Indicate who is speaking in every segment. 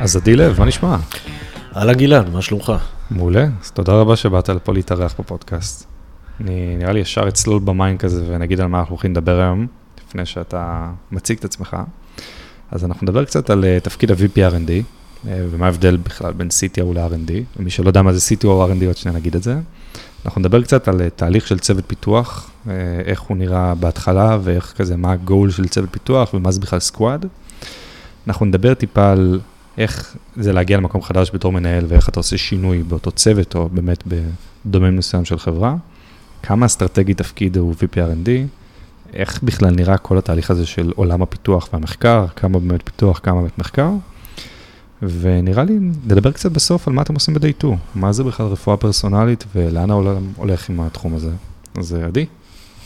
Speaker 1: אז עדי לב, מה נשמע?
Speaker 2: אהלן גלעד, מה שלומך?
Speaker 1: מעולה, אז תודה רבה שבאת לפה להתארח בפודקאסט. אני נראה לי ישר אצלול במים כזה ונגיד על מה אנחנו הולכים לדבר היום, לפני שאתה מציג את עצמך. אז אנחנו נדבר קצת על uh, תפקיד ה-VP R&D, uh, ומה ההבדל בכלל בין CTO ל-R&D, ומי שלא יודע מה זה CTO או R&D, עוד שניה נגיד את זה. אנחנו נדבר קצת על uh, תהליך של צוות פיתוח, איך הוא נראה בהתחלה, ואיך כזה, מה הגול של צוות פיתוח, ומה זה בכלל סקוואד. אנחנו נדבר טיפה על איך זה להגיע למקום חדש בתור מנהל, ואיך אתה עושה שינוי באותו צוות, או באמת בדומיין מסוים של חברה. כמה אסטרטגי תפקיד הוא VP-R&D, איך בכלל נראה כל התהליך הזה של עולם הפיתוח והמחקר, כמה באמת פיתוח, כמה באמת מחקר. ונראה לי, נדבר קצת בסוף על מה אתם עושים ב-day 2, מה זה בכלל רפואה פרסונלית ולאן העולם הולך עם התחום הזה. אז עדי,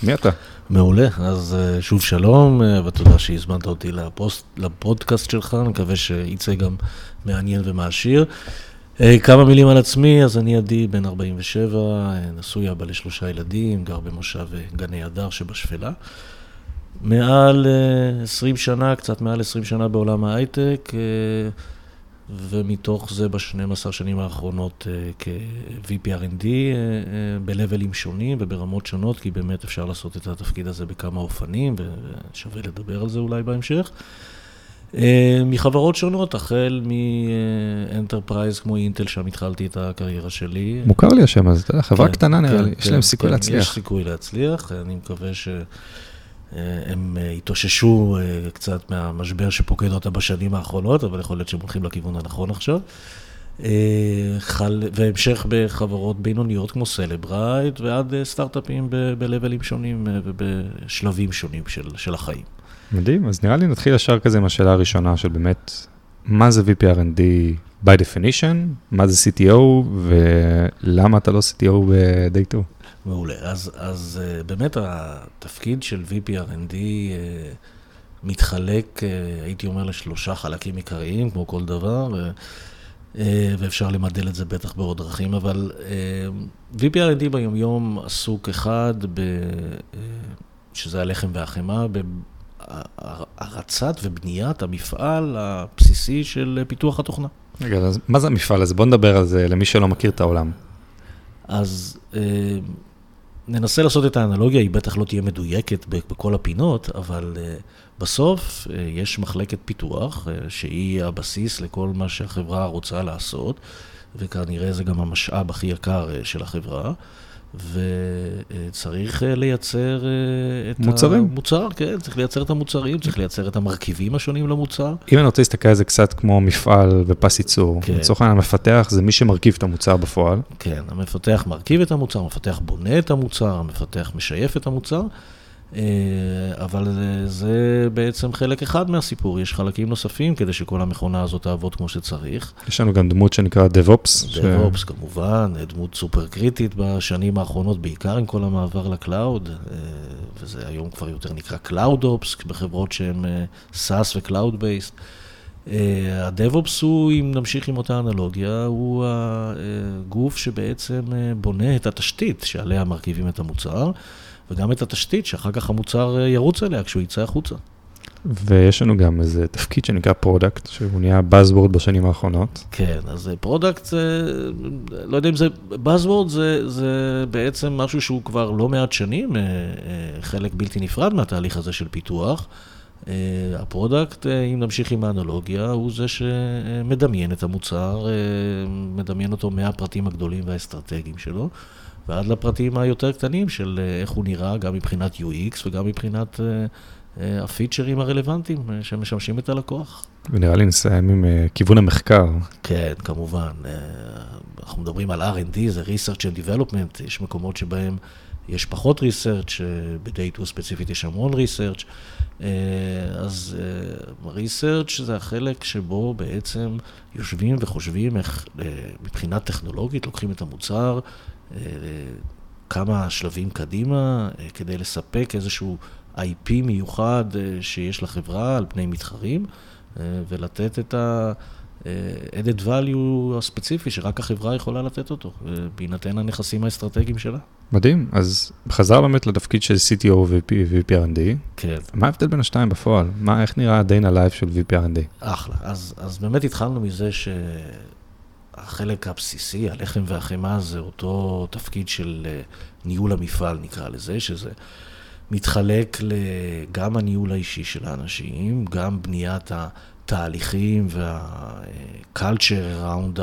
Speaker 1: מי אתה?
Speaker 2: מעולה, אז אה, שוב שלום, אה, ותודה שהזמנת אותי לפוסט, לפודקאסט שלך, אני מקווה שיצא גם מעניין ומעשיר. אה, כמה מילים על עצמי, אז אני עדי, בן 47, נשוי אבא לשלושה ילדים, גר במושב גני הדר שבשפלה. מעל 20 שנה, קצת מעל 20 שנה בעולם ההייטק. ומתוך זה ב-12 שנים האחרונות אה, כ-VP R&D אה, אה, בלבלים שונים וברמות שונות, כי באמת אפשר לעשות את התפקיד הזה בכמה אופנים, ושווה לדבר על זה אולי בהמשך. מחברות שונות, החל מ enterprise כמו אינטל, שם התחלתי את הקריירה שלי.
Speaker 1: מוכר לי השם הזה, אתה יודע, חברה כן, קטנה נראה כן, לי, יש להם סיכוי כן, להצליח.
Speaker 2: יש סיכוי להצליח, אני מקווה ש... הם אה, התאוששו אה, קצת מהמשבר שפוקד אותה בשנים האחרונות, אבל יכול להיות שהם הולכים לכיוון הנכון עכשיו. אה, חל, והמשך בחברות בינוניות כמו סלברייט, ועד סטארט-אפים ב-levels שונים ובשלבים שונים של, של החיים.
Speaker 1: מדהים, אז נראה לי נתחיל ישר כזה עם השאלה הראשונה של באמת, מה זה VPRND by definition, מה זה CTO, ולמה אתה לא CTO ב-day 2?
Speaker 2: מעולה. אז, אז uh, באמת התפקיד של VPRND אה, מתחלק, uh, הייתי אומר, לשלושה חלקים עיקריים, כמו כל דבר, ואפשר למדל את זה בטח בעוד דרכים, אבל VPRND ביומיום עסוק אחד, ב, שזה הלחם והחמאה, בהרצת ובניית המפעל הבסיסי של פיתוח התוכנה.
Speaker 1: רגע, אז מה זה המפעל הזה? בוא נדבר על זה למי שלא מכיר את העולם.
Speaker 2: אז... Uh, ננסה לעשות את האנלוגיה, היא בטח לא תהיה מדויקת בכל הפינות, אבל uh, בסוף uh, יש מחלקת פיתוח, uh, שהיא הבסיס לכל מה שהחברה רוצה לעשות, וכנראה זה גם המשאב הכי יקר uh, של החברה. וצריך לייצר את
Speaker 1: מוצרים.
Speaker 2: המוצר, כן, צריך לייצר את המוצרים, צריך לייצר את המרכיבים השונים למוצר.
Speaker 1: אם אני רוצה להסתכל על זה קצת כמו מפעל ופס ייצור, כן. לצורך העניין המפתח זה מי שמרכיב את המוצר בפועל.
Speaker 2: כן, המפתח מרכיב את המוצר, המפתח בונה את המוצר, המפתח משייף את המוצר. אה, אבל זה בעצם חלק אחד מהסיפור, יש חלקים נוספים כדי שכל המכונה הזאת תעבוד כמו שצריך.
Speaker 1: יש לנו גם דמות שנקרא DevOps.
Speaker 2: DevOps ש... כמובן, דמות סופר קריטית בשנים האחרונות, בעיקר עם כל המעבר ל cloud, אה, וזה היום כבר יותר נקרא CloudOps, בחברות שהן אה, SaaS ו-Cloud Based. ה-DevOps הוא, אם נמשיך עם אותה אנלוגיה, הוא הגוף שבעצם בונה את התשתית שעליה מרכיבים את המוצר. וגם את התשתית שאחר כך המוצר אה, ירוץ עליה כשהוא יצא החוצה.
Speaker 1: ויש לנו גם איזה תפקיד שנקרא product, שהוא נהיה Buzzword בשנים האחרונות.
Speaker 2: כן, אז product זה, לא יודע אם זה, Buzzword זה, זה בעצם משהו שהוא כבר לא מעט שנים, אה, אה, חלק בלתי נפרד מהתהליך הזה של פיתוח. ה product, אם נמשיך עם האנלוגיה, הוא זה שמדמיין את המוצר, מדמיין אותו מהפרטים הגדולים והאסטרטגיים שלו. ועד לפרטים היותר קטנים של אה, איך הוא נראה, גם מבחינת UX וגם מבחינת אה, אה, הפיצ'רים הרלוונטיים שמשמשים את הלקוח.
Speaker 1: ונראה לי נסיים עם כיוון המחקר.
Speaker 2: כן, כמובן. אנחנו מדברים על R&D, זה Research and Development, יש מקומות שבהם יש פחות Research, ב-Day2 ספציפית יש המון Research. אז Research זה החלק שבו בעצם יושבים וחושבים איך מבחינה טכנולוגית לוקחים את המוצר, כמה שלבים קדימה אה, כדי לספק איזשהו IP מיוחד אה, שיש לחברה על פני מתחרים אה, ולתת את ה-added value הספציפי שרק החברה יכולה לתת אותו, בהינתן הנכסים האסטרטגיים שלה.
Speaker 1: מדהים, אז חזר באמת לתפקיד של CTO ו-VPRND.
Speaker 2: כן.
Speaker 1: מה ההבדל בין השתיים בפועל? מה, איך נראה a life של VPRND?
Speaker 2: אחלה. אז, אז באמת התחלנו מזה שהחלק הבסיסי, הלחם והחמאה, זה אותו תפקיד של אה, ניהול המפעל, נקרא לזה, שזה מתחלק גם הניהול האישי של האנשים, גם בניית התהליכים וה-culture around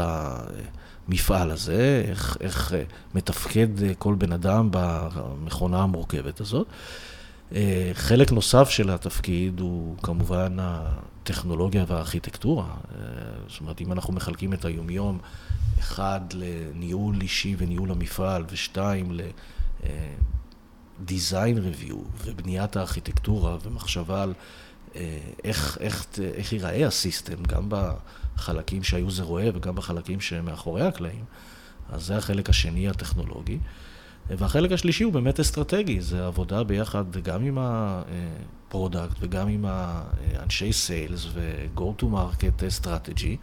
Speaker 2: המפעל הזה, איך, איך אה, מתפקד אה, כל בן אדם במכונה המורכבת הזאת. אה, חלק נוסף של התפקיד הוא כמובן הטכנולוגיה והארכיטקטורה. זאת אומרת, אם אנחנו מחלקים את היומיום, אחד לניהול אישי וניהול המפעל, ושתיים ל... design review ובניית הארכיטקטורה ומחשבה על איך, איך, איך ייראה ה system, גם בחלקים שה user רואה וגם בחלקים שמאחורי הקלעים. אז זה החלק השני הטכנולוגי. והחלק השלישי הוא באמת אסטרטגי, זה עבודה ביחד גם עם ה product וגם עם האנשי sales ו-go to market strategy,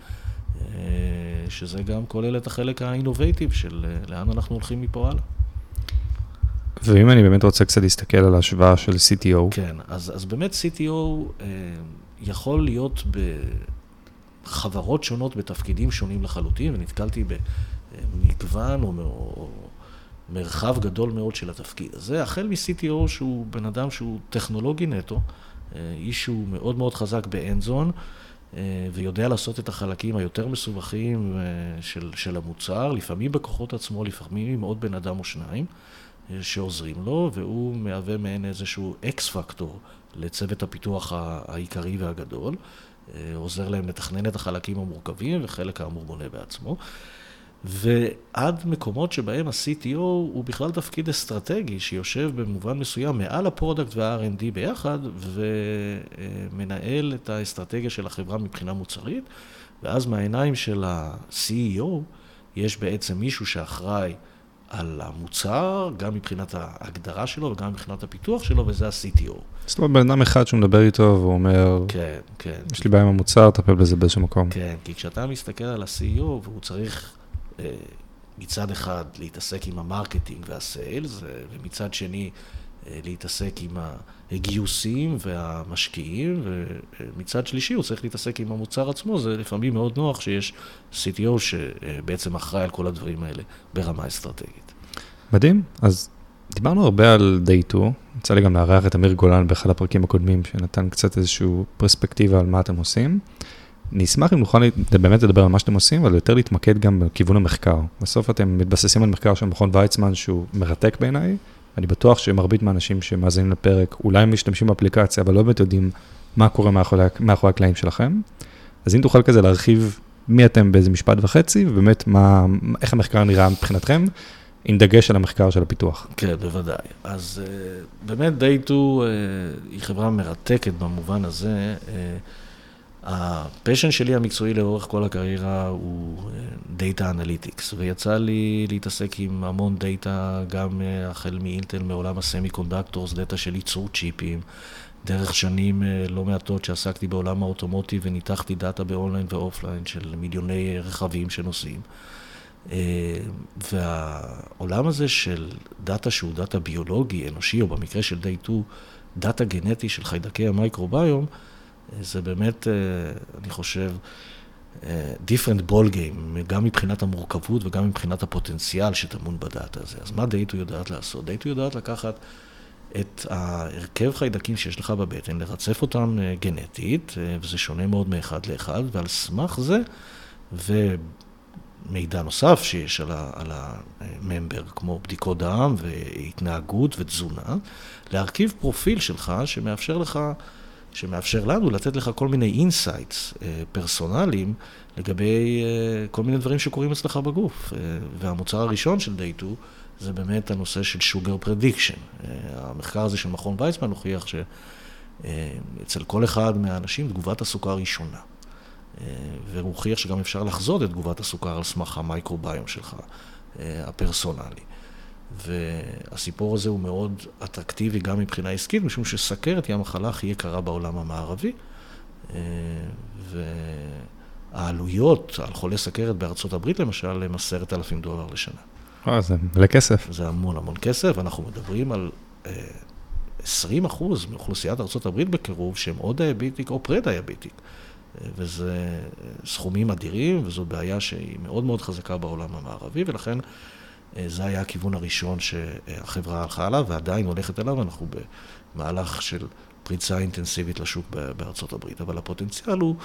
Speaker 2: שזה גם כולל את החלק האינובייטיב של לאן אנחנו הולכים מפה הלאה.
Speaker 1: ואם אני באמת רוצה קצת להסתכל על ההשוואה של CTO.
Speaker 2: כן, אז, אז באמת CTO אה, יכול להיות בחברות שונות בתפקידים שונים לחלוטין, ונתקלתי במגוון או, או מרחב גדול מאוד של התפקיד הזה, החל מ-CTO שהוא בן אדם שהוא טכנולוגי נטו, אה, איש שהוא מאוד מאוד חזק באנד-זון, אה, ויודע לעשות את החלקים היותר מסובכים אה, של, של המוצר, לפעמים בכוחות עצמו, לפעמים עם עוד בן אדם או שניים. שעוזרים לו, והוא מהווה מעין איזשהו X factor לצוות הפיתוח העיקרי והגדול. אה, עוזר להם לתכנן את החלקים המורכבים, וחלק כאמור בונה בעצמו. ועד מקומות שבהם ה-CTO הוא בכלל תפקיד אסטרטגי, שיושב במובן מסוים מעל ה product וה-R&D ביחד, ומנהל את האסטרטגיה של החברה מבחינה מוצרית, ואז מהעיניים של ה-CEO יש בעצם מישהו שאחראי על המוצר, גם מבחינת ההגדרה שלו וגם מבחינת הפיתוח שלו, וזה ה-CTO.
Speaker 1: זאת אומרת, בן אדם אחד שהוא מדבר איתו והוא אומר,
Speaker 2: כן, כן.
Speaker 1: יש לי בעיה עם המוצר, טפל בזה באיזשהו מקום.
Speaker 2: כן, כי כשאתה מסתכל על ה-CEO והוא צריך אה, מצד אחד להתעסק עם ה marketing וה sales, אה, ומצד שני להתעסק עם הגיוסים והמשקיעים, ומצד שלישי הוא צריך להתעסק עם המוצר עצמו, זה לפעמים מאוד נוח שיש CTO שבעצם אחראי על כל הדברים האלה ברמה אסטרטגית.
Speaker 1: מדהים, אז דיברנו הרבה על Day 2, יצא לי גם לארח את אמיר גולן באחד הפרקים הקודמים, שנתן קצת איזושהי פרספקטיבה על מה אתם עושים. אני אשמח אם נוכל באמת לדבר על מה שאתם עושים, אבל יותר להתמקד גם בכיוון המחקר. בסוף אתם מתבססים על מחקר של מכון ויצמן שהוא מרתק בעיניי, אני בטוח שמרבית מהאנשים שמאזינים לפרק, אולי הם משתמשים באפליקציה, אבל לא באמת יודעים מה קורה מאחורי, מאחורי הקלעים שלכם. אז אם תוכל כזה להרחיב מי אתם באיזה משפט וחצי, ובאמת מה, איך המחקר נראה מבחינתכם, עם דגש על המחקר של הפיתוח.
Speaker 2: כן, בוודאי. אז אה, באמת DayTwo אה, היא חברה מרתקת במובן הזה. ה passion שלי המקצועי לאורך כל הקריירה הוא data analytics, ויצא לי להתעסק עם המון דאטה, גם אה, החל מאינטל, מעולם ה semiconductors, דאטה של ייצור צ'יפים, דרך שנים אה, לא מעטות שעסקתי בעולם ה automotive וניתחתי דאטה ב online ו offline של מיליוני רכבים שנוסעים. אה, והעולם הזה של דאטה שהוא דאטה ביולוגי, אנושי, או במקרה של DayTwo, דאטה גנטי של חיידקי המייקרוביום, זה באמת, אה, אני חושב, אה, different ball game, גם מבחינת המורכבות וגם מבחינת הפוטנציאל שטמון בדאטה הזה. אז מה דייטו יודעת לעשות? דייטו יודעת לקחת את ההרכב חיידקים שיש לך בבטן, לרצף אותם אה, גנטית, וזה שונה מאוד מאחד לאחד, ועל סמך זה, ומידע נוסף שיש על ה member, כמו בדיקות דם והתנהגות ותזונה, להרכיב פרופיל שלך שמאפשר לך שמאפשר לנו לתת לך כל מיני insights אה, פרסונליים לגבי אה, כל מיני דברים שקורים אצלך בגוף. אה, והמוצר הראשון של Day 2 זה באמת הנושא של sugar prediction. המחקר הזה של מכון ויצמן הוכיח שאצל כל אחד מהאנשים תגובת הסוכר היא שונה. והוא הוכיח שגם אפשר לחזות את תגובת הסוכר על סמך המייקרוביום שלך, הפרסונלי. והסיפור הזה הוא מאוד אטרקטיבי גם מבחינה עסקית, משום שסכרת היא המחלה הכי יקרה בעולם המערבי. אה, והעלויות על חולי סכרת בארצות הברית למשל הם עשרת אלפים דולר לשנה.
Speaker 1: אה, זה מלא כסף.
Speaker 2: זה המון המון כסף, אנחנו מדברים על 20 אחוז מאוכלוסיית ארה"ב בקירוב שהם או דיאביטיק או פרה-דיאביטיק. וזה סכומים אדירים, וזו בעיה שהיא מאוד מאוד חזקה בעולם המערבי, ולכן זה היה הכיוון הראשון שהחברה הלכה עליו, ועדיין הולכת אליו, אנחנו במהלך של פריצה אינטנסיבית לשוק בארצות הברית. אבל הפוטנציאל הוא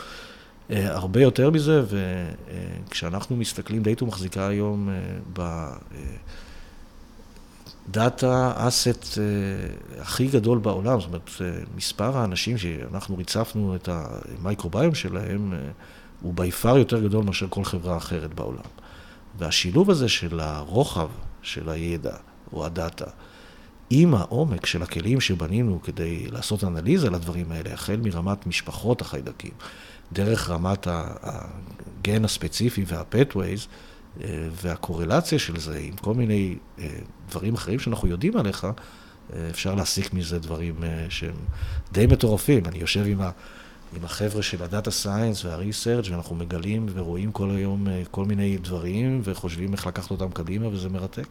Speaker 2: הרבה יותר מזה, וכשאנחנו מסתכלים, דייטו מחזיקה היום ב... דאטה אסט הכי גדול בעולם, זאת אומרת, מספר האנשים שאנחנו ריצפנו את המייקרוביום שלהם, הוא ביפר יותר גדול מאשר כל חברה אחרת בעולם. והשילוב הזה של הרוחב של הידע, או הדאטה, עם העומק של הכלים שבנינו כדי לעשות אנליזה לדברים האלה, החל מרמת משפחות החיידקים, דרך רמת הגן הספציפי וה-pathways, והקורלציה של זה עם כל מיני דברים אחרים שאנחנו יודעים עליך, אפשר להסיק מזה דברים שהם די מטורפים. אני יושב עם, ה, עם החבר'ה של הדאטה סיינס והריסרצ' ואנחנו מגלים ורואים כל היום כל מיני דברים וחושבים איך לקחת אותם קדימה וזה מרתק.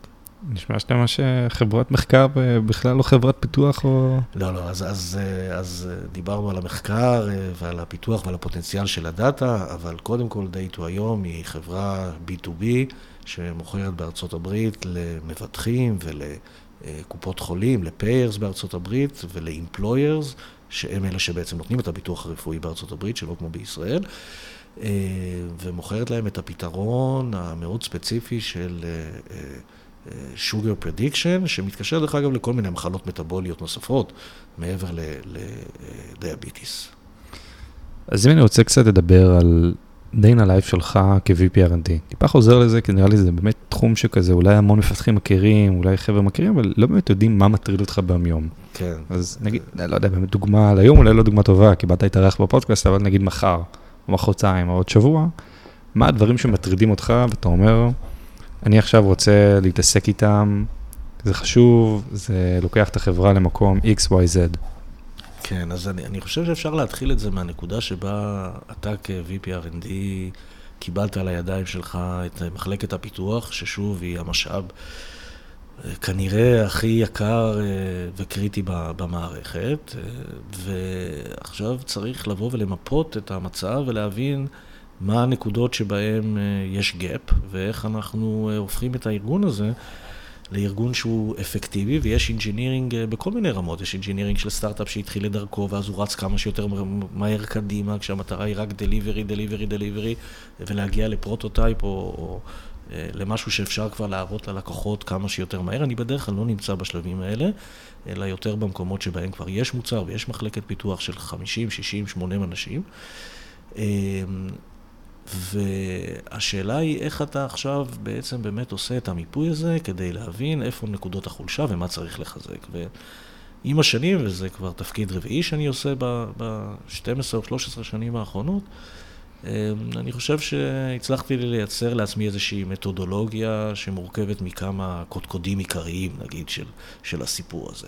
Speaker 1: נשמע שאתה ממש חברת מחקר בכלל לא חברת פיתוח או...
Speaker 2: לא, לא, אז, אז, אז דיברנו על המחקר ועל הפיתוח ועל הפוטנציאל של הדאטה, אבל קודם כל דייטו היום היא חברה B2B שמוכרת בארצות הברית למבטחים ולקופות חולים, לפיירס בארצות הברית ולאמפלוירס, שהם אלה שבעצם נותנים את הביטוח הרפואי בארצות הברית, שלא כמו בישראל. ומוכרת להם את הפתרון המאוד ספציפי של sugar prediction, שמתקשר דרך אגב לכל מיני מחלות מטאבוליות נוספות, מעבר לדיאביטיס.
Speaker 1: אז אם אני רוצה קצת לדבר על day in the life שלך כ-VP R&D, טיפה חוזר לזה, כי נראה לי זה באמת תחום שכזה, אולי המון מפתחים מכירים, אולי חבר'ה מכירים, אבל לא באמת יודעים מה מטריד אותך ביום יום.
Speaker 2: כן.
Speaker 1: אז נגיד, לא יודע, באמת דוגמה להיום, אולי לא דוגמה טובה, כי באת להתארח בפודקאסט, אבל נגיד מחר, או מחרתיים, או עוד שבוע, מה הדברים שמטרידים אותך, ואתה אומר, אני עכשיו רוצה להתעסק איתם, זה חשוב, זה לוקח את החברה למקום XYZ.
Speaker 2: כן, אז אני, אני חושב שאפשר להתחיל את זה מהנקודה שבה אתה כ-VPRND קיבלת על הידיים שלך את מחלקת הפיתוח, ששוב היא המשאב כנראה הכי יקר וקריטי במערכת, ועכשיו צריך לבוא ולמפות את המצב ולהבין מה הנקודות שבהן יש gap, ואיך אנחנו הופכים את הארגון הזה לארגון שהוא אפקטיבי, ויש engineering בכל מיני רמות. יש engineering של סטארט-אפ שהתחיל לדרכו, ואז הוא רץ כמה שיותר מהר קדימה, כשהמטרה היא רק delivery, delivery, delivery, ולהגיע ל prototype או, או למשהו שאפשר כבר להראות ללקוחות כמה שיותר מהר. אני בדרך כלל לא נמצא בשלבים האלה, אלא יותר במקומות שבהם כבר יש מוצר ויש מחלקת פיתוח של 50, 60, 80 אנשים. והשאלה היא איך אתה עכשיו בעצם באמת עושה את המיפוי הזה כדי להבין איפה נקודות החולשה ומה צריך לחזק. ועם השנים, וזה כבר תפקיד רביעי שאני עושה ב-12 או 13 שנים האחרונות, אני חושב שהצלחתי לייצר לעצמי איזושהי מתודולוגיה שמורכבת מכמה קודקודים עיקריים, נגיד, של, של הסיפור הזה.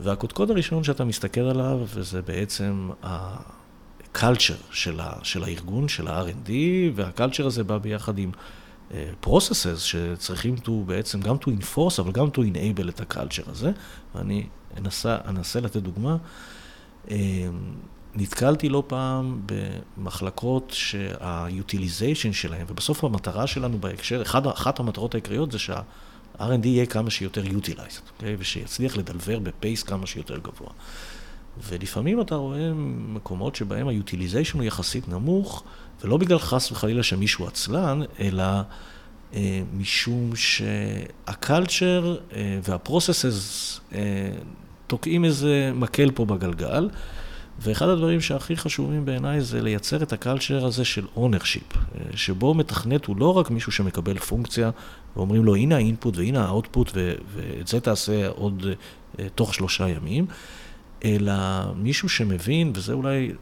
Speaker 2: והקודקוד הראשון שאתה מסתכל עליו, וזה בעצם. Culture של, ה, של הארגון, של ה-R&D, והקלצ'ר הזה בא ביחד עם uh, processes שצריכים to, בעצם גם to enforce, אבל גם to enable את הקלצ'ר הזה. ואני אנסה, אנסה לתת דוגמה. Uh, נתקלתי לא פעם במחלקות שה-utilization שלהם, ובסוף המטרה שלנו בהקשר, אחד, אחת המטרות העיקריות זה שה-R&D יהיה כמה שיותר utilized, okay? אוקיי? ושיצליח לדלבר בפייס כמה שיותר גבוה. ולפעמים אתה רואה מקומות שבהם ה-utilization הוא יחסית נמוך, ולא בגלל חס וחלילה שמישהו עצלן, אלא אה, משום שה culture אה, וה-processes אה, תוקעים איזה מקל פה בגלגל. ואחד הדברים שהכי חשובים בעיניי זה לייצר את ה culture הזה של ownership, שבו מתכנת הוא לא רק מישהו שמקבל פונקציה ואומרים לו הנה ה input והנה ה output ואת זה תעשה עוד תוך שלושה ימים, אלא מישהו שמבין, וזה אולי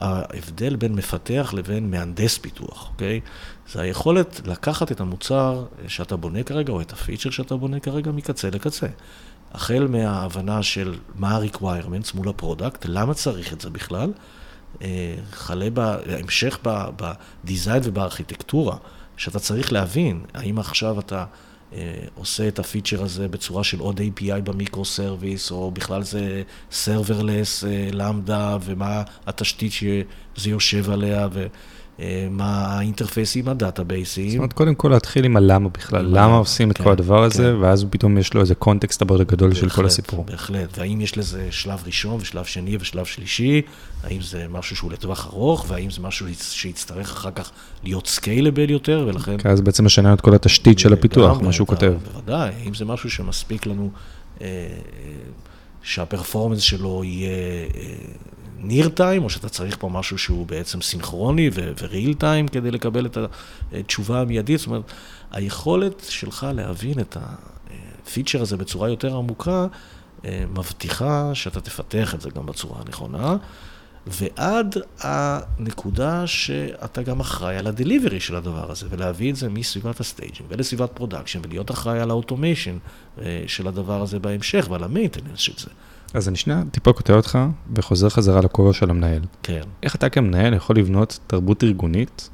Speaker 2: ההבדל בין מפתח לבין מהנדס פיתוח, אוקיי? זה היכולת לקחת את המוצר שאתה בונה כרגע, או את ה feature שאתה בונה כרגע, מקצה לקצה. החל מההבנה של מה ה-requirements מול ה product, למה צריך את זה בכלל, כלה בהמשך ב design ובארכיטקטורה, שאתה צריך להבין, האם עכשיו אתה אה, עושה את ה feature הזה בצורה של עוד API ב micro service, או בכלל זה serverless, Lambda, ומה התשתית שזה יושב עליה, ו... אה, מה ה interface עם הדאטאבייסים.
Speaker 1: זאת אומרת, קודם כל להתחיל עם הלמה בכלל, למה עושים את
Speaker 2: כן,
Speaker 1: כל הדבר הזה,
Speaker 2: כן.
Speaker 1: ואז פתאום יש לו איזה context הרבה יותר גדול של כל הסיפור.
Speaker 2: בהחלט, והאם יש לזה שלב ראשון ושלב שני ושלב שלישי, האם זה משהו שהוא לטווח ארוך, והאם זה משהו שיצטרך אחר כך להיות סקיילבל יותר, ולכן...
Speaker 1: כי אז בעצם משנה את כל התשתית של הפיתוח, מה שהוא כותב.
Speaker 2: בוודאי, אם זה משהו שמספיק לנו, אה, אה, שהפרפורמנס שלו יהיה ניר טיים, או שאתה צריך פה משהו שהוא בעצם סינכרוני וריל טיים כדי לקבל את התשובה המיידית, זאת אומרת, היכולת שלך להבין את הפיצ'ר הזה בצורה יותר עמוקה, אה, מבטיחה שאתה תפתח את זה גם בצורה הנכונה. ועד הנקודה שאתה גם אחראי על ה delivery של הדבר הזה, ולהביא את זה מסביבת ה staging ולסביבת production, ולהיות אחראי על ה automation אה, של הדבר הזה בהמשך ועל ה maintenance של זה.
Speaker 1: אז אני שנייה טיפה קוטע אותך, וחוזר חזרה לכובע של המנהל.
Speaker 2: כן.
Speaker 1: איך אתה כמנהל יכול לבנות תרבות ארגונית,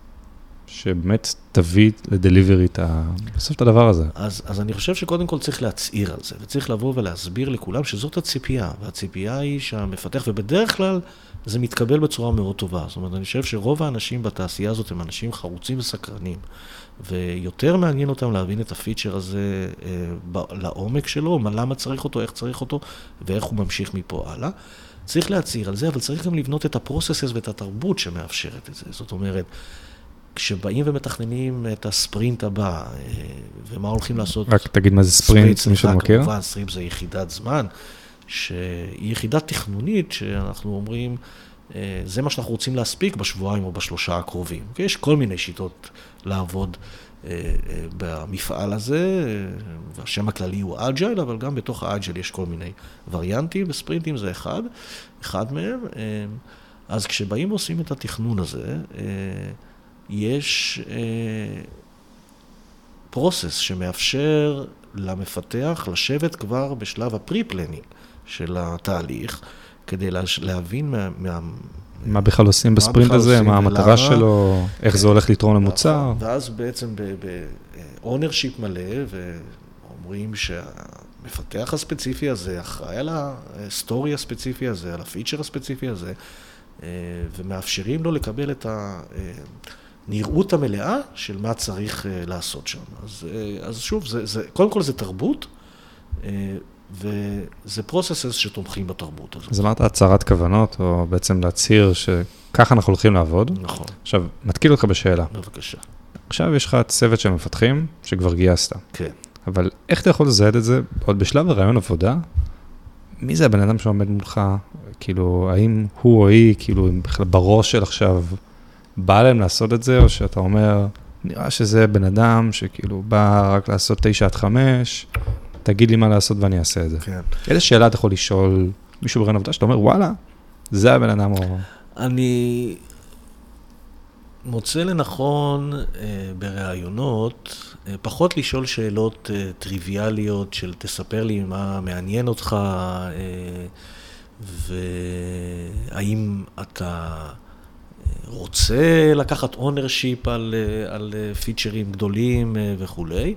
Speaker 1: שבאמת תביא ל delivery את ה... בסוף את הדבר הזה?
Speaker 2: אז, אז אני חושב שקודם כל צריך להצהיר על זה, וצריך לבוא ולהסביר לכולם שזאת הציפייה, והציפייה היא שהמפתח, ובדרך כלל זה מתקבל בצורה מאוד טובה. זאת אומרת, אני חושב שרוב האנשים בתעשייה הזאת הם אנשים חרוצים וסקרנים, ויותר מעניין אותם להבין את ה feature הזה אה, ב- לעומק שלו, מה, למה צריך אותו, איך צריך אותו, ואיך הוא ממשיך מפה הלאה. צריך להצהיר על זה, אבל צריך גם לבנות את ה process ואת התרבות שמאפשרת את זה. זאת אומרת, כשבאים ומתכננים את הספרינט הבא, אה, ומה הולכים לעשות...
Speaker 1: רק תגיד מה זה ספרינט,
Speaker 2: סליחה,
Speaker 1: מישהו מכיר?
Speaker 2: כמובן, סטריפ זה יחידת זמן, שהיא יחידה תכנונית, שאנחנו אומרים, זה מה שאנחנו רוצים להספיק בשבועיים או בשלושה הקרובים. אוקיי? יש כל מיני שיטות לעבוד אה, אה, במפעל הזה, אה, והשם הכללי הוא agile, אבל גם בתוך ה agile יש כל מיני וריאנטים, וספרינטים זה אחד, אחד מהם. אה, אז כשבאים ועושים את התכנון הזה, אה, יש process שמאפשר למפתח לשבת כבר בשלב ה pre-planning של התהליך, כדי להש- להבין מה... מה
Speaker 1: מה בכלל עושים בספרינט הזה, מה. המטרה שלו, איך זה הולך לתרום למוצר.
Speaker 2: ואז בעצם ב-ownership מלא, ואומרים שהמפתח הספציפי הזה אחראי על ה story הספציפי הזה, על ה feature הספציפי הזה, אה, ומאפשרים לו לקבל את הנראות המלאה של מה צריך אה, לעשות שם. אז, אה, אז שוב, זה, זה, קודם כל זה תרבות, אה, וזה processes שתומכים בתרבות הזאת.
Speaker 1: אז אמרת הצהרת כוונות, או בעצם להצהיר שככה אנחנו הולכים לעבוד.
Speaker 2: נכון,
Speaker 1: עכשיו, מתקיל אותך בשאלה.
Speaker 2: בבקשה.
Speaker 1: עכשיו יש לך צוות של מפתחים שכבר גייסת,
Speaker 2: כן.
Speaker 1: אבל איך אתה יכול לזהות את זה עוד בשלב הרעיון עבודה? מי זה הבן אדם שעומד מולך? כאילו, האם הוא או היא, כאילו, הם בכלל בראש של עכשיו, בא להם לעשות את זה, או שאתה אומר, נראה שזה בן אדם שכאילו בא רק לעשות תשע עד חמש, תגיד לי מה לעשות ואני אעשה את זה.
Speaker 2: כן.
Speaker 1: איזה שאלה אתה יכול לשאול מישהו ברעיון עבודה שאתה אומר, וואלה, זה הבן אדם או...
Speaker 2: אני מוצא לנכון אה, בראיונות אה, פחות לשאול שאלות אה, טריוויאליות של תספר לי מה מעניין אותך, אה, והאם אתה אה, רוצה לקחת ownership על, אה, על features גדולים אה, וכולי.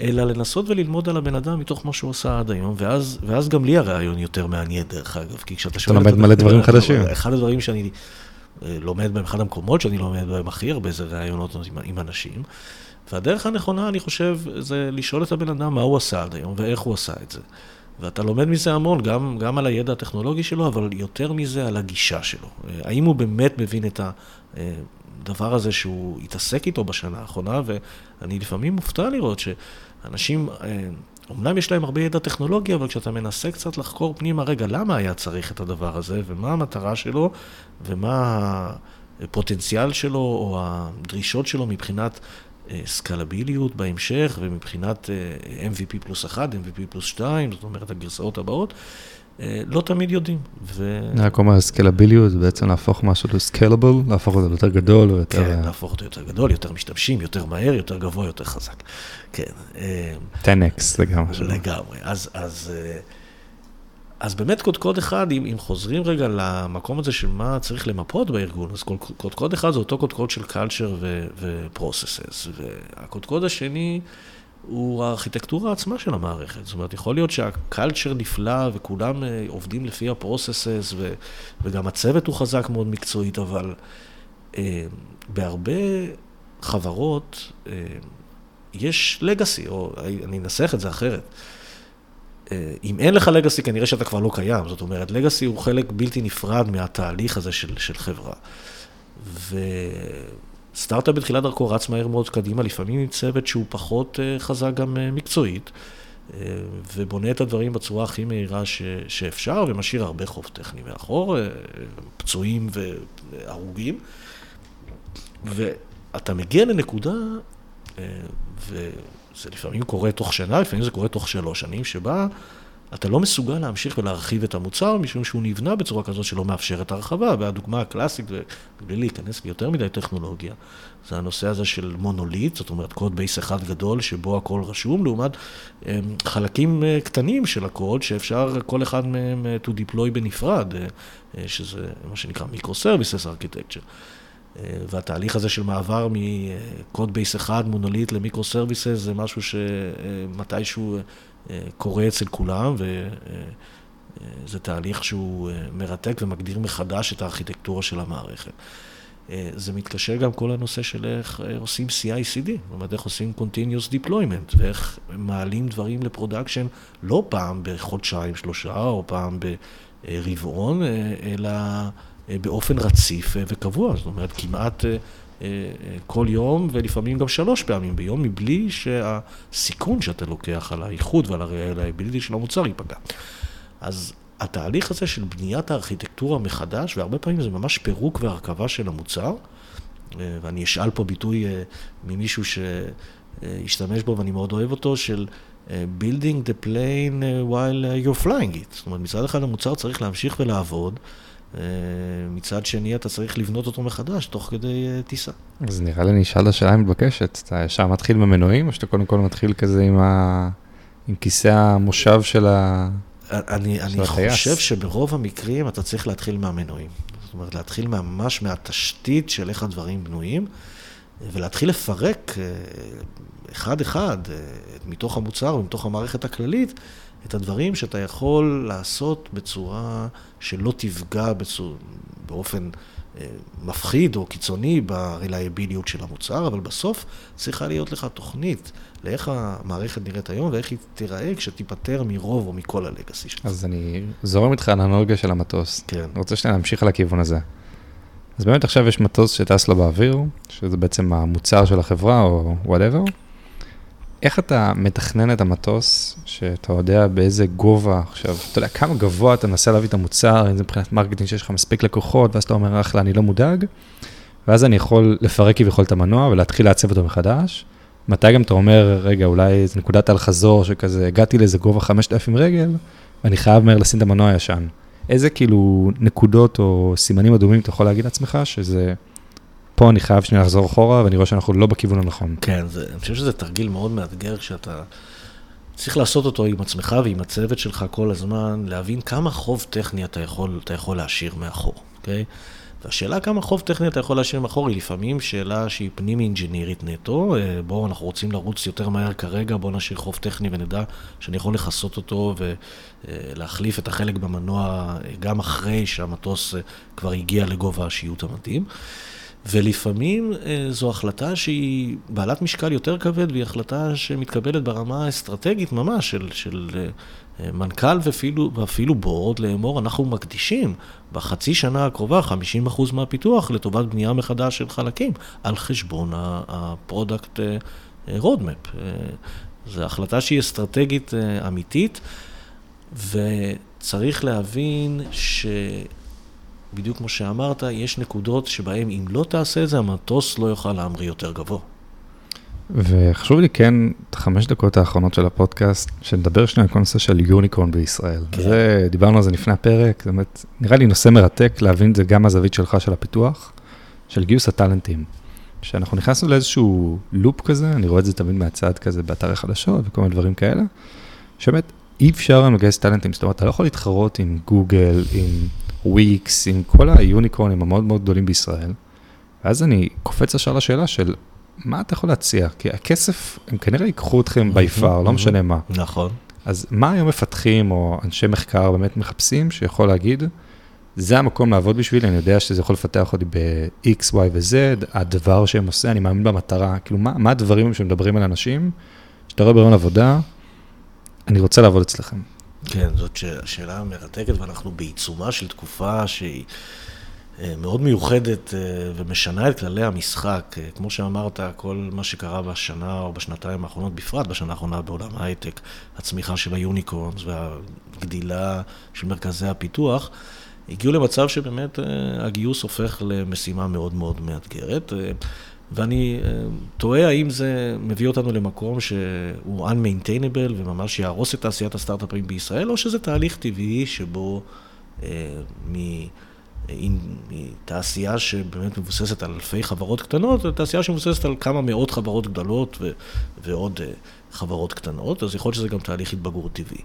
Speaker 2: אלא לנסות וללמוד על הבן אדם מתוך מה שהוא עשה עד היום, ואז, ואז גם לי הרעיון יותר מעניין, דרך אגב, כי כשאתה שואל...
Speaker 1: לומד
Speaker 2: את-
Speaker 1: מלא דברים חדשים.
Speaker 2: אחד הדברים שאני אה, לומד בהם, אחד המקומות שאני לומד בהם הכי הרבה זה ראיונות עם, עם אנשים, והדרך הנכונה, אני חושב, זה לשאול את הבן אדם מה הוא עשה עד היום ואיך הוא עשה את זה. ואתה לומד מזה המון, גם, גם על הידע הטכנולוגי שלו, אבל יותר מזה על הגישה שלו. אה, האם הוא באמת מבין את הדבר הזה שהוא התעסק איתו בשנה האחרונה, ואני לפעמים מופתע לראות שאנשים, אה, אמנם יש להם הרבה ידע טכנולוגי, אבל כשאתה מנסה קצת לחקור פנימה, רגע, למה היה צריך את הדבר הזה, ומה המטרה שלו, ומה הפוטנציאל שלו, או הדרישות שלו מבחינת אה, סקלביליות בהמשך, ומבחינת אה, MVP פלוס 1, MVP פלוס 2, זאת אומרת הגרסאות הבאות, אה, לא תמיד יודעים. ו...
Speaker 1: אני רק אומר, סקלביליות, זה בעצם להפוך משהו לסקלבל, להפוך זה ליותר גדול או יותר...
Speaker 2: כן, להפוך אותו יותר גדול, יותר משתמשים, יותר מהר, יותר גבוה, יותר חזק. כן. אה,
Speaker 1: 10x, זה גם משהו.
Speaker 2: לגמרי. אז, אז, אה, אז באמת קודקוד אחד, אם, אם חוזרים רגע למקום הזה של מה צריך למפות בארגון, אז קודקוד אחד זה אותו קודקוד של culture ו-processes, והקודקוד השני הוא הארכיטקטורה עצמה של המערכת. זאת אומרת, יכול להיות שהקלצ'ר נפלא וכולם אה, עובדים לפי ה-processes, וגם הצוות הוא חזק מאוד מקצועית, אבל אה, בהרבה חברות אה, יש לגאסי, או אני אנסח את זה אחרת. אה, אם אין לך לגאסי, כנראה שאתה כבר לא קיים. זאת אומרת, לגאסי הוא חלק בלתי נפרד מהתהליך הזה של, של חברה. וסטארט-אפ בתחילת דרכו רץ מהר מאוד קדימה, לפעמים עם צוות שהוא פחות אה, חזק גם אה, מקצועית, ובונה את הדברים בצורה הכי מהירה ש, שאפשר, ומשאיר הרבה חוב טכני מאחור, פצועים והרוגים. ואתה מגיע לנקודה, ו... זה לפעמים קורה תוך שנה, לפעמים זה קורה תוך שלוש שנים, שבה אתה לא מסוגל להמשיך ולהרחיב את המוצר, משום שהוא נבנה בצורה כזאת שלא מאפשרת הרחבה. והדוגמה הקלאסית, ובלי להיכנס ליותר מדי טכנולוגיה, זה הנושא הזה של מונוליט, זאת אומרת קוד בייס אחד גדול שבו הכל רשום, לעומת אמ, חלקים אה, קטנים של הקוד שאפשר כל אחד מהם אה, to deploy בנפרד, אה, שזה מה שנקרא Architecture. אה, והתהליך הזה של מעבר מ code base אחד, מונוליט ל microservices, זה משהו שמתישהו קורה אצל כולם, וזה תהליך שהוא אה, מרתק ומגדיר מחדש את הארכיטקטורה של המערכת. זה מתקשר גם כל הנושא של איך עושים CI/CD, זאת אומרת איך עושים Continuous Deployment, ואיך מעלים דברים ל production לא פעם בחודשיים, שלושה, או פעם ברבעון, אלא... אה, באופן רציף אה, וקבוע, זאת אומרת כמעט אה, כל יום ולפעמים גם שלוש פעמים ביום, מבלי שהסיכון שאתה לוקח על האיחוד ועל הרעיליביליטי של המוצר ייפגע. אז התהליך הזה של בניית הארכיטקטורה מחדש, והרבה פעמים זה ממש פירוק והרכבה של המוצר, ואני אשאל פה ביטוי ממישהו שהשתמש בו ואני מאוד אוהב אותו, של building the plane while you're flying it. זאת אומרת, מצד אחד המוצר צריך להמשיך ולעבוד. אה, מצד שני, אתה צריך לבנות אותו מחדש, תוך כדי אה, טיסה.
Speaker 1: אז נראה לי נשאל השאלה המתבקשת, אתה ישר מתחיל במנועים, או שאתה קודם כל מתחיל כזה עם, ה... עם כיסא המושב של, ה...
Speaker 2: אני, אני? חושב שברוב המקרים אתה צריך להתחיל מהמנועים. זאת אומרת, להתחיל ממש מהתשתית של איך הדברים בנויים, ולהתחיל לפרק אה, אחד-אחד מתוך המוצר ומתוך המערכת הכללית. את הדברים שאתה יכול לעשות בצורה שלא תפגע בצור... באופן אה, מפחיד או קיצוני ברלייביליות של המוצר, אבל בסוף צריכה להיות לך תוכנית לאיך המערכת נראית היום ואיך היא תיראה כשתיפטר מרוב או מכל הלגאסי שלך.
Speaker 1: אז אני זורם איתך על האנלוגיה של המטוס. כן. אני רוצה שנייה להמשיך על הכיוון הזה. אז באמת עכשיו יש מטוס שטס לו באוויר, שזה בעצם המוצר של החברה או whatever. איך אתה מתכנן את המטוס, שאתה יודע באיזה גובה, עכשיו, אתה יודע כמה גבוה אתה מנסה להביא את המוצר, אם זה מבחינת מרקטינג שיש לך מספיק לקוחות, ואז אתה אומר, אחלה, אני לא מודאג, ואז אני יכול לפרק כביכול את המנוע ולהתחיל לעצב אותו מחדש. מתי גם אתה אומר, רגע, אולי איזה נקודת אל-חזור, שכזה, הגעתי לאיזה גובה 5,000 רגל, ואני חייב מהר לשים את המנוע הישן. איזה כאילו נקודות או סימנים אדומים אתה יכול להגיד לעצמך, שזה... פה אני חייב שנייה לחזור אחורה, ואני רואה שאנחנו לא בכיוון הנכון.
Speaker 2: כן, זה, אני חושב שזה תרגיל מאוד מאתגר, כשאתה צריך לעשות אותו עם עצמך ועם הצוות שלך כל הזמן, להבין כמה חוב טכני אתה יכול, אתה יכול להשאיר מאחור, אוקיי? והשאלה כמה חוב טכני אתה יכול להשאיר מאחור היא לפעמים שאלה שהיא פנימי אינג'ינירית נטו. אה, בואו, אנחנו רוצים לרוץ יותר מהר כרגע, בואו נשאיר חוב טכני ונדע שאני יכול לכסות אותו ולהחליף את החלק במנוע אה, גם אחרי שהמטוס אה, כבר הגיע לגובה השיוט המתאים. ולפעמים אה, זו החלטה שהיא בעלת משקל יותר כבד, והיא החלטה שמתקבלת ברמה האסטרטגית ממש של, של אה, מנכ"ל ואפילו, ואפילו board לאמור, אנחנו מקדישים בחצי שנה הקרובה 50% מהפיתוח לטובת בנייה מחדש של חלקים, על חשבון ה product roadmap. אה, זו החלטה שהיא אסטרטגית אמיתית, וצריך להבין ש... בדיוק כמו שאמרת, יש נקודות שבהן אם לא תעשה את זה, המטוס לא יוכל להמריא יותר גבוה.
Speaker 1: וחשוב לי כן, את החמש דקות האחרונות של הפודקאסט, שנדבר שנייה על כל נושא של unicorn בישראל. כן. זה, דיברנו על זה לפני הפרק, זה באמת, נראה לי נושא מרתק להבין את זה גם מהזווית שלך של הפיתוח, של גיוס הטאלנטים. שאנחנו נכנסנו לאיזשהו לופ כזה, אני רואה את זה תמיד מהצד כזה באתרי חדשות וכל מיני דברים כאלה, שבאמת אי אפשר לגייס טאלנטים, זאת אומרת, אתה לא יכול להתחרות עם גוגל, עם וויקס, עם כל היוניקורנים המאוד מאוד גדולים בישראל. ואז אני קופץ ישר לשאלה של, מה אתה יכול להציע? כי הכסף, הם כנראה ייקחו אתכם בי פאר, לא משנה מה.
Speaker 2: נכון.
Speaker 1: אז מה היום מפתחים או אנשי מחקר באמת מחפשים שיכול להגיד, זה המקום לעבוד בשבילי, אני יודע שזה יכול לפתח אותי ב-X, Y ו-Z, הדבר שהם עושים, אני מאמין במטרה, כאילו מה, מה הדברים שמדברים על אנשים, שאתה רואה ברעיון עבודה, אני רוצה לעבוד אצלכם.
Speaker 2: כן, זאת שאלה מרתקת, ואנחנו בעיצומה של תקופה שהיא אה, מאוד מיוחדת אה, ומשנה את כללי המשחק. אה, כמו שאמרת, כל מה שקרה בשנה או בשנתיים האחרונות, בפרט בשנה האחרונה בעולם ההייטק, הצמיחה של היוניקורנס והגדילה של מרכזי הפיתוח, הגיעו למצב שבאמת הגיוס הופך למשימה מאוד מאוד מאתגרת. ואני תוהה האם זה מביא אותנו למקום שהוא unmaintainable וממש יהרוס את תעשיית הסטארט-אפים בישראל, או שזה תהליך טבעי שבו מ... היא תעשייה שבאמת מבוססת על אלפי חברות קטנות, זו תעשייה שמבוססת על כמה מאות חברות גדולות ו- ועוד uh, חברות קטנות, אז יכול להיות שזה גם תהליך התבגרות טבעי.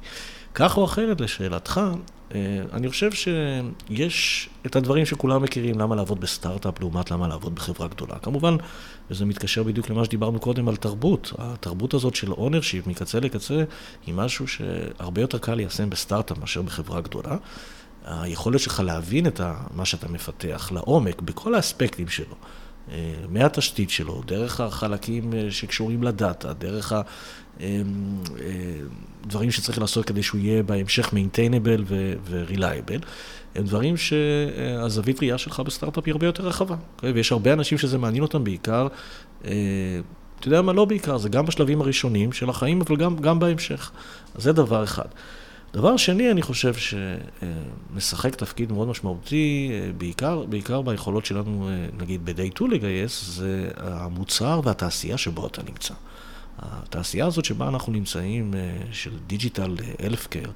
Speaker 2: כך או אחרת, לשאלתך, uh, אני חושב שיש את הדברים שכולם מכירים, למה לעבוד בסטארט-אפ לעומת למה לעבוד בחברה גדולה. כמובן, וזה מתקשר בדיוק למה שדיברנו קודם על תרבות. התרבות הזאת של ownership מקצה לקצה היא משהו שהרבה יותר קל ליישם בסטארט-אפ מאשר בחברה גדולה. היכולת שלך להבין את מה שאתה מפתח לעומק, בכל האספקטים שלו, אה, מהתשתית שלו, דרך החלקים אה, שקשורים לדאטה, דרך הדברים אה, שצריך לעשות כדי שהוא יהיה בהמשך maintainable ו-reliable, הם דברים שהזווית ראייה שלך בסטארט-אפ היא הרבה יותר רחבה. אוקיי? ויש הרבה אנשים שזה מעניין אותם בעיקר, אתה יודע מה, לא בעיקר, זה גם בשלבים הראשונים של החיים, אבל גם, גם בהמשך. אז זה דבר אחד. דבר שני, אני חושב שמשחק תפקיד מאוד משמעותי, בעיקר, בעיקר ביכולות שלנו, נגיד ב-DayTwo לגייס, זה המוצר והתעשייה שבו אתה נמצא. התעשייה הזאת שבה אנחנו נמצאים, של digital healthcare,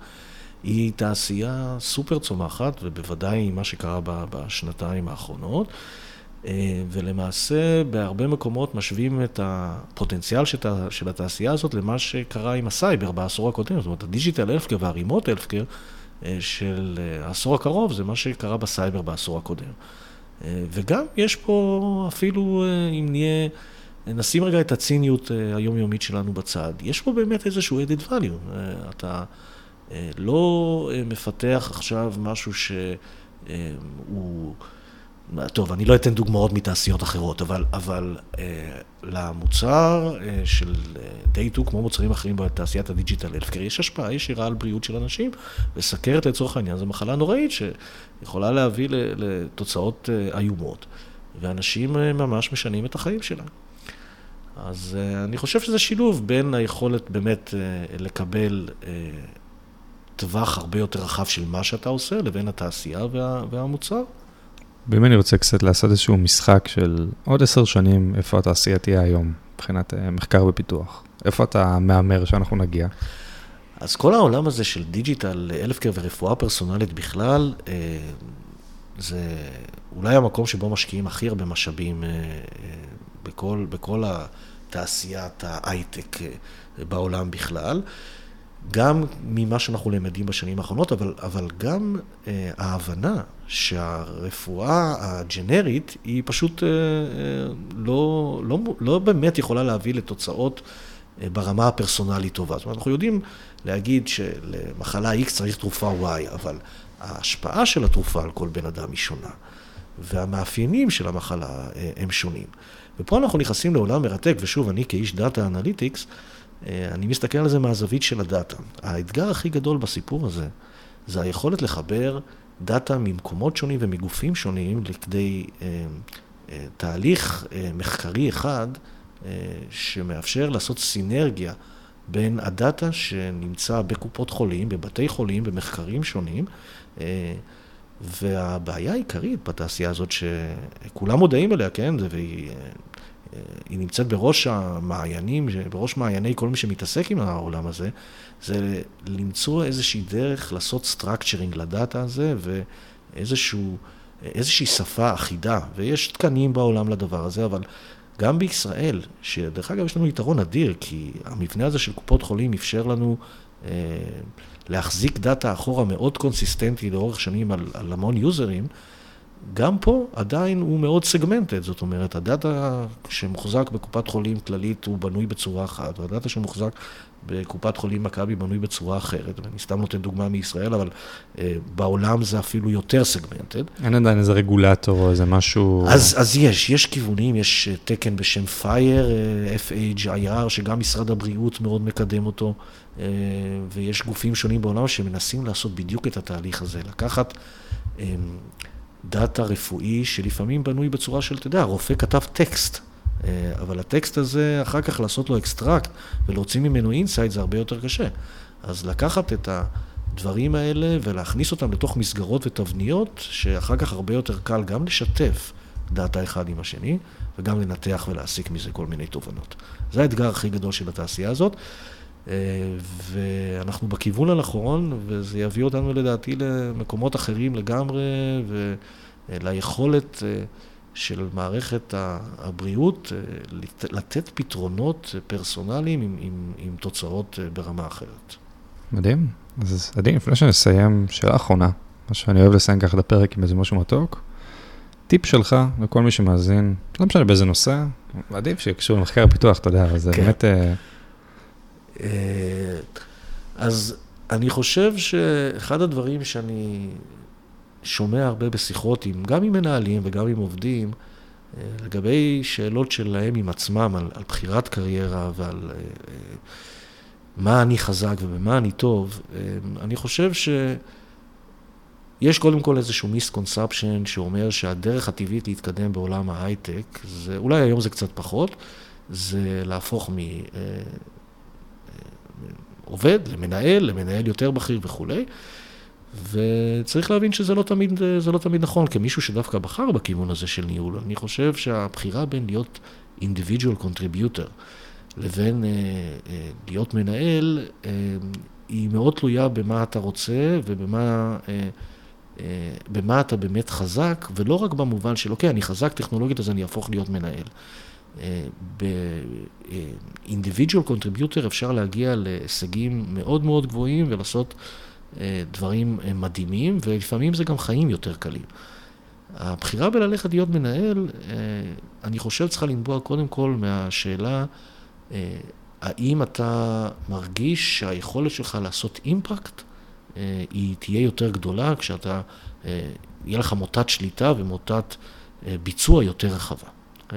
Speaker 2: היא תעשייה סופר צומחת, ובוודאי מה שקרה בשנתיים האחרונות. אה, ולמעשה בהרבה מקומות משווים את הפוטנציאל של התעשייה הזאת למה שקרה עם הסייבר בעשור הקודם. זאת אומרת, ה digital healthcare וה remote healthcare אה, של אה, העשור הקרוב זה מה שקרה בסייבר בעשור הקודם. וגם יש פה אפילו, אם נהיה, נשים רגע את הציניות היומיומית שלנו בצד, יש פה באמת איזשהו added value. אתה לא מפתח עכשיו משהו שהוא... טוב, אני לא אתן דוגמאות מתעשיות אחרות, אבל, אבל אה, למוצר אה, של DayTwo, כמו מוצרים אחרים בתעשיית ה digital healthcare, יש השפעה ישירה על בריאות של אנשים, וסוכרת לצורך העניין זו מחלה נוראית שיכולה להביא לתוצאות אה, איומות, ואנשים אה, ממש משנים את החיים שלהם. אז אה, אני חושב שזה שילוב בין היכולת באמת אה, לקבל אה, טווח הרבה יותר רחב של מה שאתה עושה, לבין התעשייה וה, והמוצר.
Speaker 1: ואם אני רוצה קצת לעשות איזשהו משחק של עוד עשר שנים, איפה התעשייה תהיה היום, מבחינת אה, מחקר ופיתוח? איפה אתה מהמר שאנחנו נגיע?
Speaker 2: אז כל העולם הזה של digital healthcare ורפואה פרסונלית בכלל, אה, זה אולי המקום שבו משקיעים הכי הרבה משאבים אה, בכל, בכל התעשיית ההייטק בעולם בכלל. גם ממה שאנחנו למדים בשנים האחרונות, אבל, אבל גם ההבנה שהרפואה הגנרית היא פשוט אה, אה, לא, לא, לא באמת יכולה להביא לתוצאות אה, ברמה הפרסונלית טובה. זאת אומרת, אנחנו יודעים להגיד שלמחלה X צריך תרופה Y, אבל ההשפעה של התרופה על כל בן אדם היא שונה, והמאפיינים של המחלה הם שונים. ופה אנחנו נכנסים לעולם מרתק, ושוב, אני כאיש data analytics, אני מסתכל על זה מהזווית של הדאטה. האתגר הכי גדול בסיפור הזה, זה היכולת לחבר דאטה ממקומות שונים ומגופים שונים לכדי אה, אה, תהליך אה, מחקרי אחד שמאפשר לעשות סינרגיה בין הדאטה שנמצא בקופות חולים, בבתי חולים, במחקרים שונים. והבעיה העיקרית בתעשייה הזאת, שכולם מודעים אליה, כן, והיא היא נמצאת בראש המעיינים, בראש מעייני כל מי שמתעסק עם העולם הזה, זה למצוא איזושהי דרך לעשות structuring לדאטה הזה ואיזושהי שפה אחידה, ויש תקנים בעולם לדבר הזה, אבל גם בישראל, שדרך אגב יש לנו יתרון אדיר, כי המבנה הזה של קופות חולים אפשר לנו להחזיק דאטה אחורה מאוד קונסיסטנטי לאורך שנים על, על המון יוזרים, גם פה עדיין הוא מאוד segmented, זאת אומרת, הדאטה שמוחזק בקופת חולים כללית הוא בנוי בצורה אחת, והדאטה שמוחזק בקופת חולים מכבי בנוי בצורה אחרת, ואני סתם נותן דוגמה מישראל, אבל אה, בעולם זה אפילו יותר segmented.
Speaker 1: אין עדיין איזה רגולטור או איזה משהו...
Speaker 2: אז, אז יש, יש כיוונים, יש אה, תקן בשם FIRE, FHIR, שגם משרד הבריאות מאוד מקדם אותו, אה, ויש גופים שונים בעולם שמנסים לעשות בדיוק את התהליך הזה, לקחת... אמ, דאטה רפואי שלפעמים בנוי בצורה של, אתה יודע, הרופא כתב טקסט, אה, אבל הטקסט הזה, אחר כך לעשות לו extract ולהוציא ממנו insight זה הרבה יותר קשה. אז לקחת את הדברים האלה ולהכניס אותם לתוך מסגרות ותבניות, שאחר כך הרבה יותר קל גם לשתף דאטה אחד עם השני, וגם לנתח ולהסיק מזה כל מיני תובנות. זה האתגר הכי גדול של התעשייה הזאת. אה, ואנחנו בכיוון הנכון, וזה יביא אותנו לדעתי למקומות אחרים לגמרי, וליכולת אה, של מערכת הבריאות אה, לתת פתרונות פרסונליים עם, עם, עם תוצאות ברמה אחרת.
Speaker 1: מדהים. אז עדי, לפני שנסיים, שאלה אחרונה, מה שאני אוהב לסיים ככה את הפרק עם איזה משהו מתוק. טיפ שלך לכל מי שמאזין, לא משנה באיזה נושא, עדיף שקשור למחקר ופיתוח, אתה יודע, זה כן. באמת...
Speaker 2: אה, אז אני חושב שאחד הדברים שאני שומע הרבה בשיחות, עם, גם עם מנהלים וגם עם עובדים, אה, לגבי שאלות שלהם עם עצמם על, על בחירת קריירה ועל אה, מה אני חזק ובמה אני טוב, אני חושב שיש קודם כל איזשהו מיסקונספשן שאומר שהדרך הטבעית להתקדם בעולם ההייטק, זה, אולי היום זה קצת פחות, זה להפוך מ... עובד, למנהל, למנהל יותר בכיר וכולי. וצריך להבין שזה לא תמיד, לא תמיד נכון, כמישהו שדווקא בחר בכיוון הזה של ניהול. אני חושב שהבחירה בין להיות individual contributor לבין אה, אה, להיות מנהל, אה, היא מאוד תלויה במה אתה רוצה ובמה אה, אה, במה אתה באמת חזק, ולא רק במובן של, אוקיי, אני חזק טכנולוגית אז אני אהפוך להיות מנהל. ב-individual contributor אפשר להגיע להישגים מאוד מאוד גבוהים ולעשות אה, דברים אה, מדהימים, ולפעמים זה גם חיים יותר קלים. הבחירה בללכת להיות מנהל, אה, אני חושב צריכה לנבוע קודם כל מהשאלה, האם אתה מרגיש שהיכולת שלך לעשות אימפקט היא תהיה יותר גדולה כשאתה, יהיה לך מוטת שליטה ומוטת ביצוע יותר רחבה. Okay?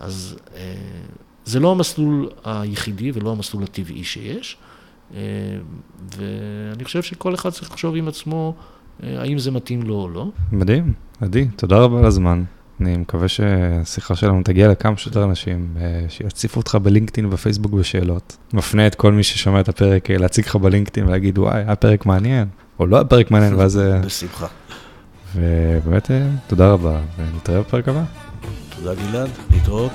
Speaker 2: אז אה, זה לא המסלול היחידי ולא המסלול הטבעי שיש, אה, ואני חושב שכל אחד צריך לחשוב עם עצמו אה, האם זה מתאים לו או לא.
Speaker 1: מדהים, עדי, תודה רבה על הזמן. אני מקווה שהשיחה שלנו תגיע לכמה שיותר אנשים, שיציפו אותך בלינקדאין ובפייסבוק בשאלות. מפנה את כל מי ששומע את הפרק להציג לך בלינקדאין ולהגיד, וואי, היה פרק מעניין, או לא היה פרק מעניין, ואז...
Speaker 2: בשמחה.
Speaker 1: ובאמת, תודה רבה, ונתראה בפרק הבא.
Speaker 2: תודה גלעד, להתראות.